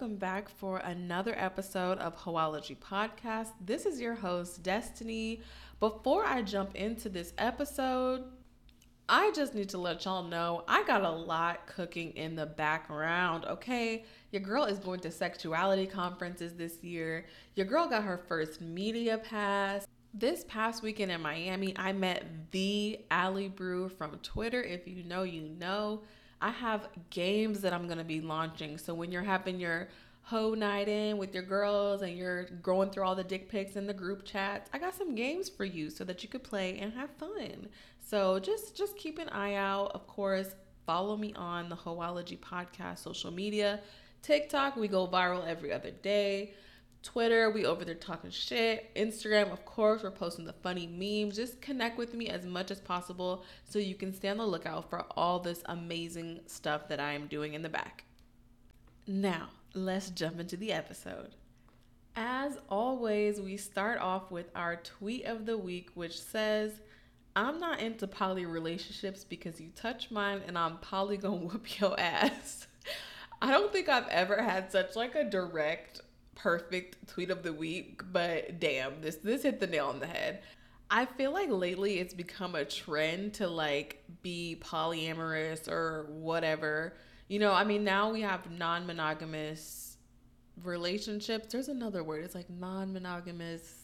welcome back for another episode of Hoeology Podcast. This is your host, Destiny. Before I jump into this episode, I just need to let y'all know I got a lot cooking in the background, okay? Your girl is going to sexuality conferences this year. Your girl got her first media pass. This past weekend in Miami, I met the Alley Brew from Twitter. If you know, you know. I have games that I'm gonna be launching. So when you're having your hoe night in with your girls and you're going through all the dick pics in the group chats, I got some games for you so that you could play and have fun. So just just keep an eye out. Of course, follow me on the Hoeology podcast social media. TikTok, we go viral every other day. Twitter, we over there talking shit. Instagram, of course, we're posting the funny memes. Just connect with me as much as possible so you can stay on the lookout for all this amazing stuff that I am doing in the back. Now, let's jump into the episode. As always, we start off with our tweet of the week, which says, I'm not into poly relationships because you touch mine and I'm probably gonna whoop your ass. I don't think I've ever had such like a direct perfect tweet of the week, but damn, this this hit the nail on the head. I feel like lately it's become a trend to like be polyamorous or whatever. You know, I mean now we have non-monogamous relationships. There's another word. It's like non-monogamous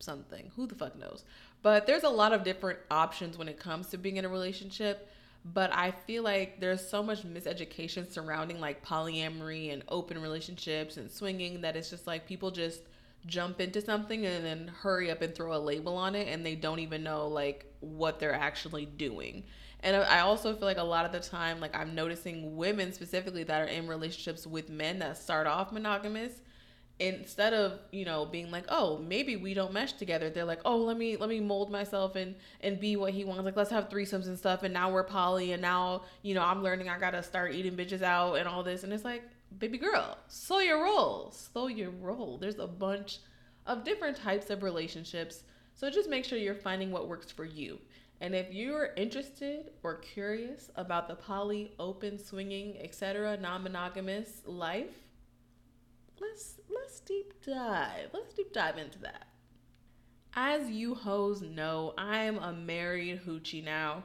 something. Who the fuck knows? But there's a lot of different options when it comes to being in a relationship but I feel like there's so much miseducation surrounding like polyamory and open relationships and swinging that it's just like people just jump into something and then hurry up and throw a label on it and they don't even know like what they're actually doing. And I also feel like a lot of the time like I'm noticing women specifically that are in relationships with men that start off monogamous instead of you know being like oh maybe we don't mesh together. They're like oh let me let me mold myself and and be what he wants. Like let's have threesomes and stuff and now we're poly and now you know i'm learning i gotta start eating bitches out and all this. And it's like baby girl slow your roll slow your roll. There's a bunch of different types of relationships so just make sure you're finding what works for you. And if you're interested or curious about the poly open swinging etc non-monogamous life let's let's deep dive. Let's deep dive into that. As you hoes know, I am a married hoochie now.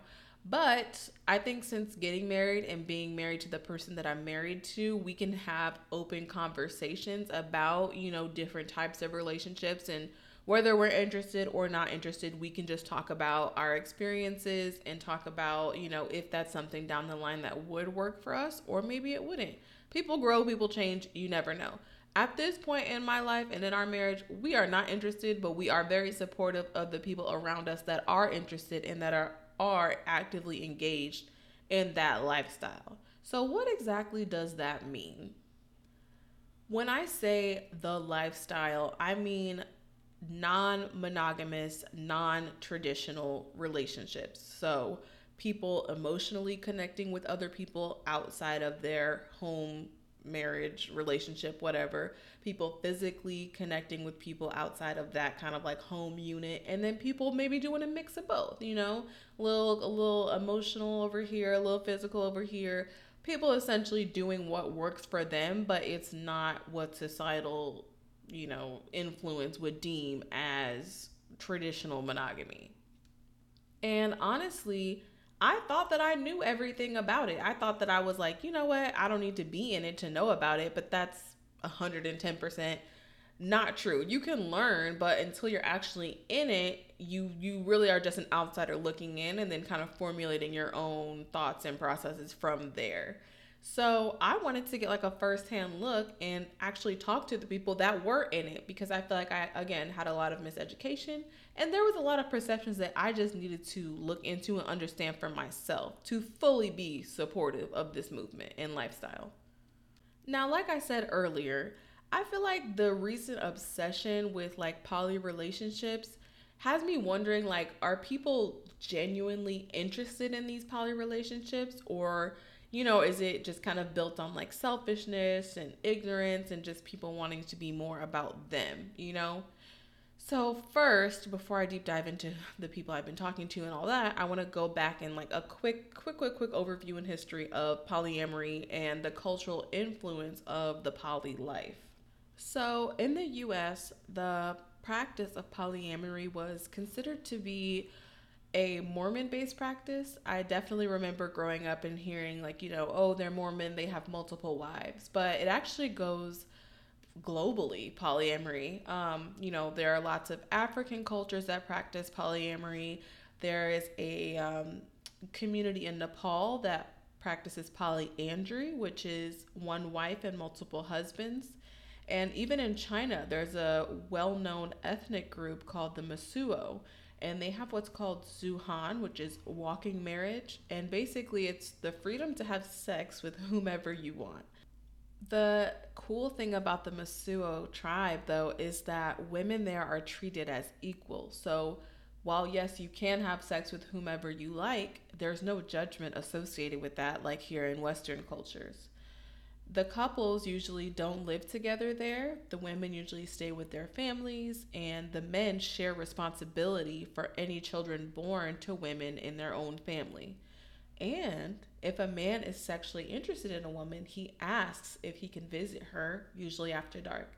But I think since getting married and being married to the person that I'm married to, we can have open conversations about, you know, different types of relationships and whether we're interested or not interested, we can just talk about our experiences and talk about, you know, if that's something down the line that would work for us or maybe it wouldn't. People grow, people change, you never know at this point in my life and in our marriage, we are not interested, but we are very supportive of the people around us that are interested and that are are actively engaged in that lifestyle. So what exactly does that mean? When I say the lifestyle, I mean non-monogamous, non-traditional relationships. So people emotionally connecting with other people outside of their home marriage, relationship, whatever. People physically connecting with people outside of that kind of like home unit, and then people maybe doing a mix of both. You know, a little a little emotional over here, a little physical over here. People essentially doing what works for them, but it's not what societal, you know, influence would deem as traditional monogamy. And honestly, I thought that I knew everything about it. I thought that I was like, you know what? I don't need to be in it to know about it, but that's 110% not true. You can learn, but until you're actually in it, you you really are just an outsider looking in and then kind of formulating your own thoughts and processes from there. So I wanted to get like a firsthand look and actually talk to the people that were in it because I feel like I again had a lot of miseducation and there was a lot of perceptions that I just needed to look into and understand for myself to fully be supportive of this movement and lifestyle. Now, like I said earlier, I feel like the recent obsession with like poly relationships has me wondering like are people genuinely interested in these poly relationships or you know, is it just kind of built on like selfishness and ignorance and just people wanting to be more about them, you know? So first, before I deep dive into the people I've been talking to and all that, I want to go back in like a quick, quick, quick, quick overview and history of polyamory and the cultural influence of the poly life. So in the U.S., the practice of polyamory was considered to be a Mormon based practice. I definitely remember growing up and hearing, like, you know, oh, they're Mormon, they have multiple wives. But it actually goes globally polyamory. Um, you know, there are lots of African cultures that practice polyamory. There is a um, community in Nepal that practices polyandry, which is one wife and multiple husbands. And even in China, there's a well known ethnic group called the Mosuo. And they have what's called Zuhan, which is walking marriage. And basically, it's the freedom to have sex with whomever you want. The cool thing about the Mosuo tribe, though, is that women there are treated as equal. So while, yes, you can have sex with whomever you like, there's no judgment associated with that, like here in Western cultures. The couples usually don't live together there. The women usually stay with their families, and the men share responsibility for any children born to women in their own family. And if a man is sexually interested in a woman, he asks if he can visit her, usually after dark.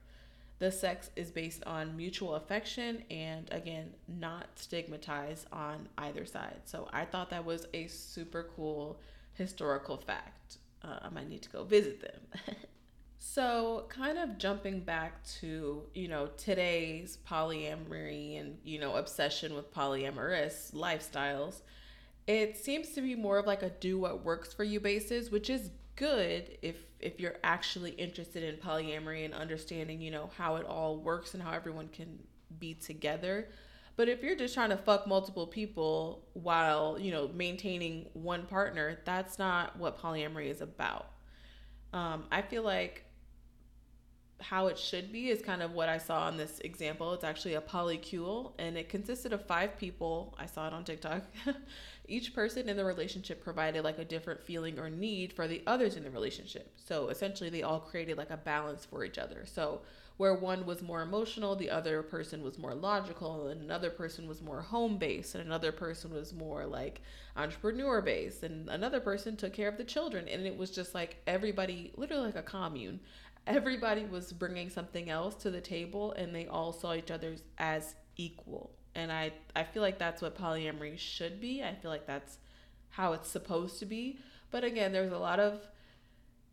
The sex is based on mutual affection and, again, not stigmatized on either side. So I thought that was a super cool historical fact. Uh, I might need to go visit them. so, kind of jumping back to, you know, today's polyamory and, you know, obsession with polyamorous lifestyles it seems to be more of like a do what works for you basis, which is good if if you're actually interested in polyamory and understanding, you know, how it all works and how everyone can be together. But if you're just trying to fuck multiple people while, you know, maintaining one partner, that's not what polyamory is about. Um, I feel like how it should be is kind of what I saw in this example. It's actually a polycule and it consisted of five people. I saw it on TikTok. Each person in the relationship provided like a different feeling or need for the others in the relationship. So essentially, they all created like a balance for each other. So where one was more emotional, the other person was more logical, and another person was more home based, and another person was more like entrepreneur based, and another person took care of the children. And it was just like everybody, literally like a commune. Everybody was bringing something else to the table and they all saw each other as equal. And i i feel like that's what polyamory should be. I feel like that's how it's supposed to be. But again there's a lot of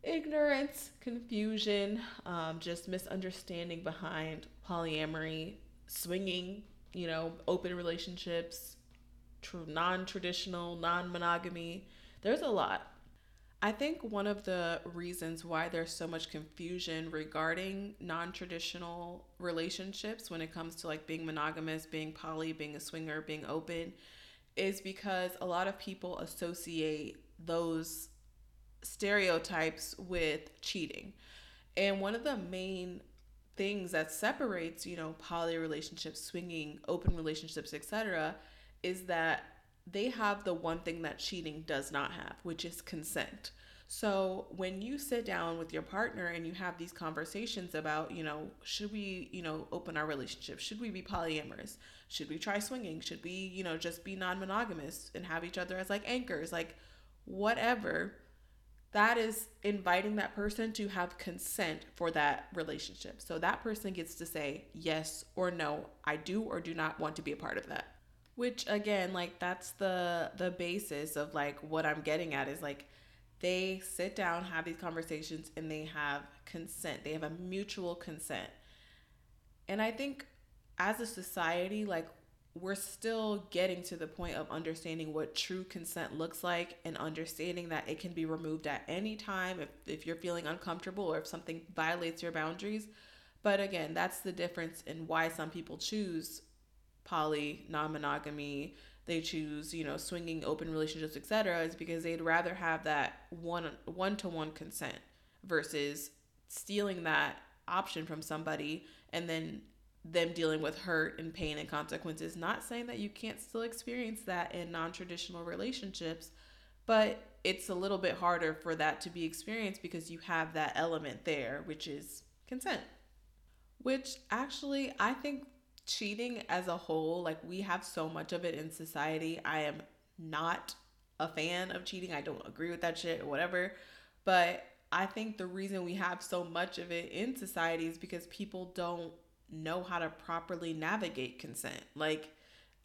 ignorance confusion um, just misunderstanding behind polyamory swinging you know open relationships true non-traditional non-monogamy. There's a lot. I think one of the reasons why there's so much confusion regarding non traditional relationships when it comes to like being monogamous, being poly, being a swinger, being open is because a lot of people associate those stereotypes with cheating. And one of the main things that separates, you know, poly relationships, swinging, open relationships, etc., is that they have the one thing that cheating does not have, which is consent. So when you sit down with your partner and you have these conversations about, you know, should we, you know, open our relationship? Should we be polyamorous? Should we try swinging? Should we, you know, just be non monogamous and have each other as like anchors? Like, whatever. That is inviting that person to have consent for that relationship. So that person gets to say yes or no, I do or do not want to be a part of that. Which again like that's the the basis of like what i'm getting at is like they sit down have these conversations and they have consent. They have a mutual consent. And i think as a society like we're still getting to the point of understanding what true consent looks like and understanding that it can be removed at any time if, if you're feeling uncomfortable or if something violates your boundaries but again that's the difference in why some people choose poly, non-monogamy, they choose, you know, swinging open relationships, etc., is because they'd rather have that one one-to-one consent versus stealing that option from somebody and then them dealing with hurt and pain and consequences. Not saying that you can't still experience that in non-traditional relationships, but it's a little bit harder for that to be experienced because you have that element there, which is consent. Which actually I think cheating as a whole, like we have so much of it in society. I am not a fan of cheating. I don't agree with that shit or whatever. But I think the reason we have so much of it in society is because people don't know how to properly navigate consent. Like,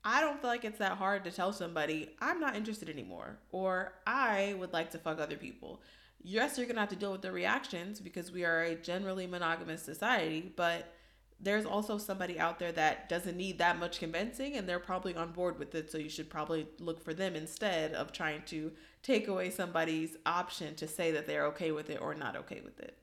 I don't feel like it's that hard to tell somebody, I'm not interested anymore, or I would like to fuck other people. Yes, you're gonna have to deal with the reactions because we are a generally monogamous society, but there's also somebody out there that doesn't need that much convincing and they're probably on board with it. So you should probably look for them instead of trying to take away somebody's option to say that they're okay with it or not okay with it.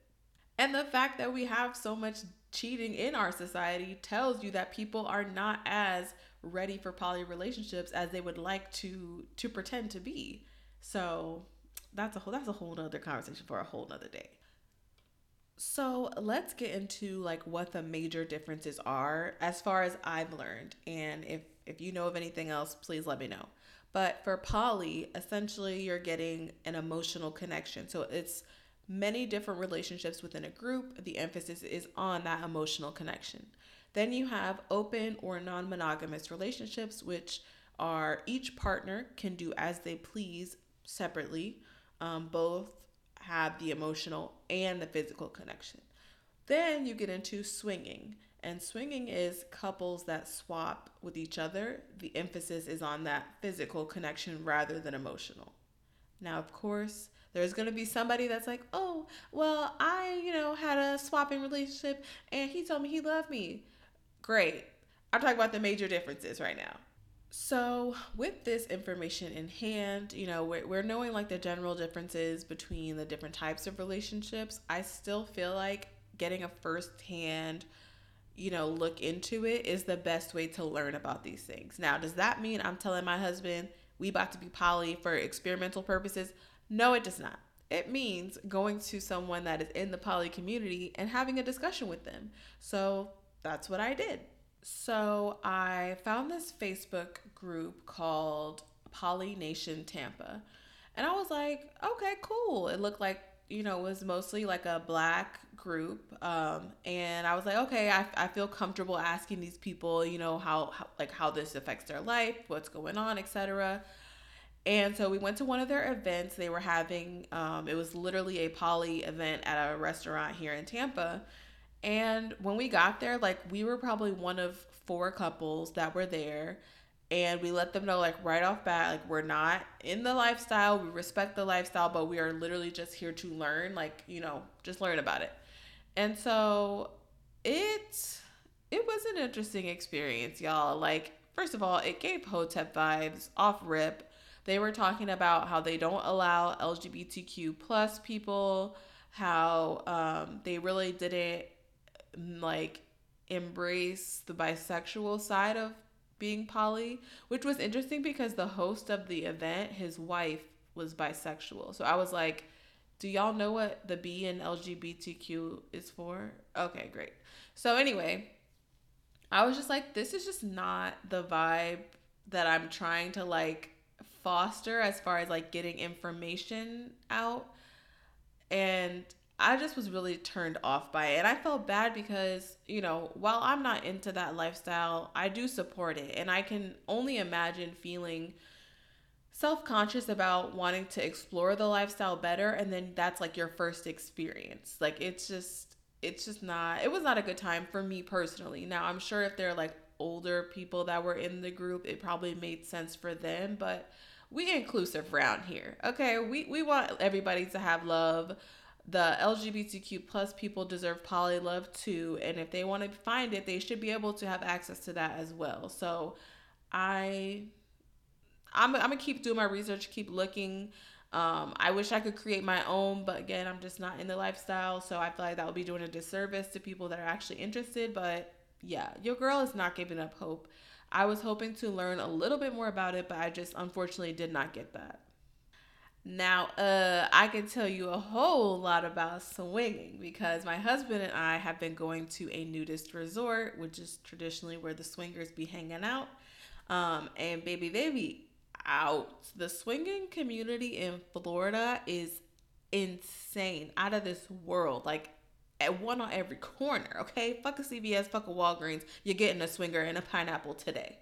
And the fact that we have so much cheating in our society tells you that people are not as ready for poly relationships as they would like to to pretend to be. So that's a whole that's a whole other conversation for a whole nother day. So let's get into like what the major differences are as far as I've learned. And if if you know of anything else, please let me know. But for poly, essentially you're getting an emotional connection. So it's many different relationships within a group. The emphasis is on that emotional connection. Then you have open or non monogamous relationships, which are each partner can do as they please separately. Um, both have the emotional and the physical connection. Then you get into swinging. And swinging is couples that swap with each other. The emphasis is on that physical connection rather than emotional. Now, of course, there's going to be somebody that's like, oh, well, I, you know, had a swapping relationship and he told me he loved me. Great. I'm talking about the major differences right now. So, with this information in hand, you know, we're, we're knowing like the general differences between the different types of relationships. I still feel like getting a firsthand, you know, look into it is the best way to learn about these things. Now, does that mean I'm telling my husband we about to be poly for experimental purposes? No, it does not. It means going to someone that is in the poly community and having a discussion with them. So, that's what I did. So I found this Facebook group called Poly Nation Tampa. And I was like, okay, cool. It looked like, you know, it was mostly like a black group. Um, and I was like, okay, I, I feel comfortable asking these people, you know, how, how like how this affects their life, what's going on, etc. And so we went to one of their events. They were having, um, it was literally a poly event at a restaurant here in Tampa. And when we got there, like we were probably one of four couples that were there. And we let them know, like, right off bat, like, we're not in the lifestyle. We respect the lifestyle, but we are literally just here to learn, like, you know, just learn about it. And so it it was an interesting experience, y'all. Like, first of all, it gave Hotep vibes off rip. They were talking about how they don't allow LGBTQ plus people, how um, they really didn't like embrace the bisexual side of being poly, which was interesting because the host of the event, his wife was bisexual. So I was like, do y'all know what the B in LGBTQ is for? Okay, great. So anyway, I was just like, this is just not the vibe that I'm trying to like foster as far as like getting information out. And I just was really turned off by it. And I felt bad because, you know, while I'm not into that lifestyle, I do support it. And I can only imagine feeling self conscious about wanting to explore the lifestyle better. And then that's like your first experience. Like, it's just, it's just not, it was not a good time for me personally. Now, I'm sure if they're like older people that were in the group, it probably made sense for them. But we inclusive around here. Okay. We, we want everybody to have love the LGBTQ plus people deserve poly love too, and if they want to find it, they should be able to have access to that as well. So, I, I'm, I'm gonna keep doing my research, keep looking. Um, I wish I could create my own, but again, I'm just not in the lifestyle, so I feel like that would be doing a disservice to people that are actually interested. But yeah, your girl is not giving up hope. I was hoping to learn a little bit more about it, but I just unfortunately did not get that. Now, uh, I can tell you a whole lot about swinging because my husband and I have been going to a nudist resort, which is traditionally where the swingers be hanging out. Um, and baby, baby, out. The swinging community in Florida is insane, out of this world. Like, at one on every corner, okay? Fuck a CVS, fuck a Walgreens. You're getting a swinger and a pineapple today.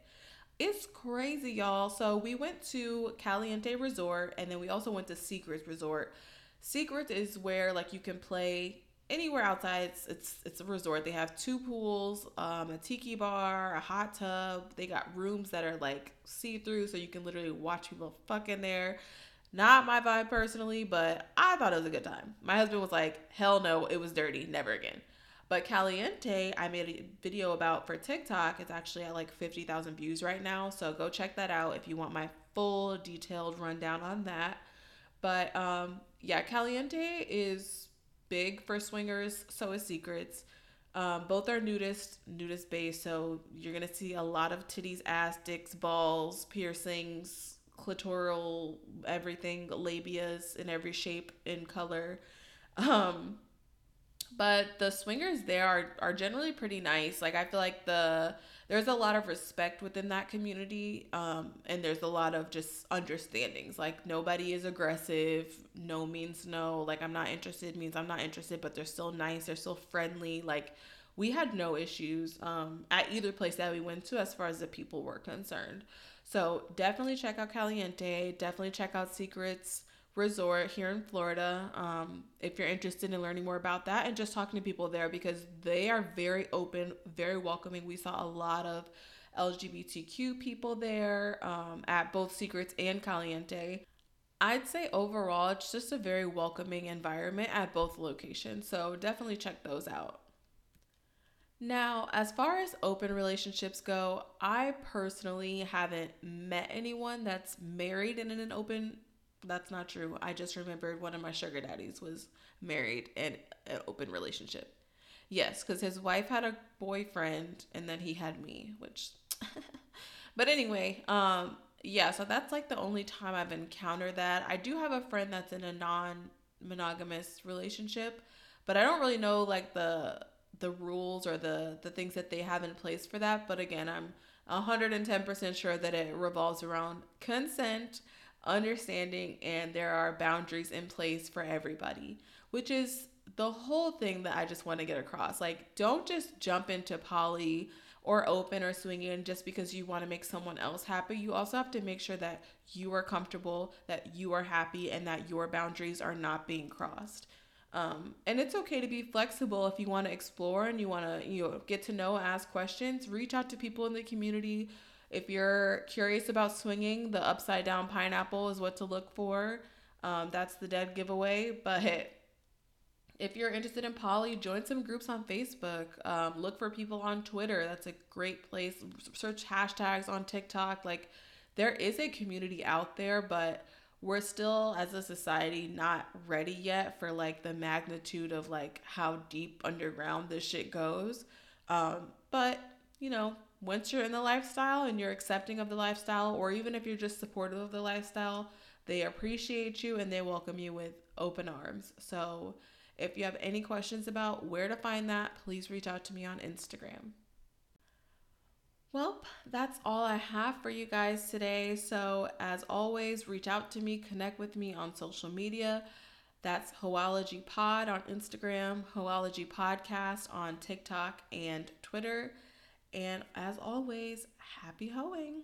It's crazy, y'all. So we went to Caliente Resort and then we also went to Secrets Resort. Secrets is where like you can play anywhere outside. It's it's, it's a resort. They have two pools, um, a tiki bar, a hot tub. They got rooms that are like see through, so you can literally watch people fuck in there. Not my vibe personally, but I thought it was a good time. My husband was like, "Hell no, it was dirty. Never again." But Caliente, I made a video about for TikTok. It's actually at like 50,000 views right now. So go check that out if you want my full detailed rundown on that. But um, yeah, Caliente is big for swingers, so is Secrets. Um, both are nudist, nudist based, so you're gonna see a lot of titties, ass, dicks, balls, piercings, clitoral, everything, labias in every shape and color. Um, but the swingers there are are generally pretty nice. Like I feel like the there's a lot of respect within that community um, and there's a lot of just understandings like nobody is aggressive no means no like i'm not interested means i'm not interested but they're still nice they're still friendly like we had no issues um, at either place that we went to as far as the people were concerned so definitely check out caliente definitely check out secrets resort here in Florida. Um, if you're interested in learning more about that and just talking to people there because they are very open, very welcoming. We saw a lot of LGBTQ people there um, at both Secrets and Caliente. I'd say overall, it's just a very welcoming environment at both locations. So definitely check those out. Now, as far as open relationships go, I personally haven't met anyone that's married in an open that's not true. I just remembered one of my sugar daddies was married and an open relationship. Yes, because his wife had a boyfriend and then he had me, which. but anyway, um, yeah, so that's like the only time I've encountered that. I do have a friend that's in a non monogamous relationship, but I don't really know like the the rules or the the things that they have in place for that. But again, I'm 110% sure that it revolves around consent understanding, and there are boundaries in place for everybody, which is the whole thing that I just want to get across. Like, don't just jump into poly or open or swinging just because you want to make someone else happy. You also have to make sure that you are comfortable, that you are happy, and that your boundaries are not being crossed. Um, and it's okay to be flexible if you want to explore and you want to you know get to know, ask questions, reach out to people in the community if you're curious about swinging, the upside down pineapple is what to look for. Um, that's the dead giveaway. But if you're interested in poly, join some groups on Facebook. Um, look for people on Twitter. That's a great place. Search hashtags on TikTok. Like, there is a community out there, but we're still, as a society, not ready yet for like the magnitude of like how deep underground this shit goes. Um, but you know, once you're in the lifestyle and you're accepting of the lifestyle, or even if you're just supportive of the lifestyle, they appreciate you and they welcome you with open arms. So, if you have any questions about where to find that, please reach out to me on Instagram. Well, that's all I have for you guys today. So, as always, reach out to me, connect with me on social media. That's Hoeology Pod on Instagram, Hoeology Podcast on TikTok and Twitter. And as always, happy hoeing.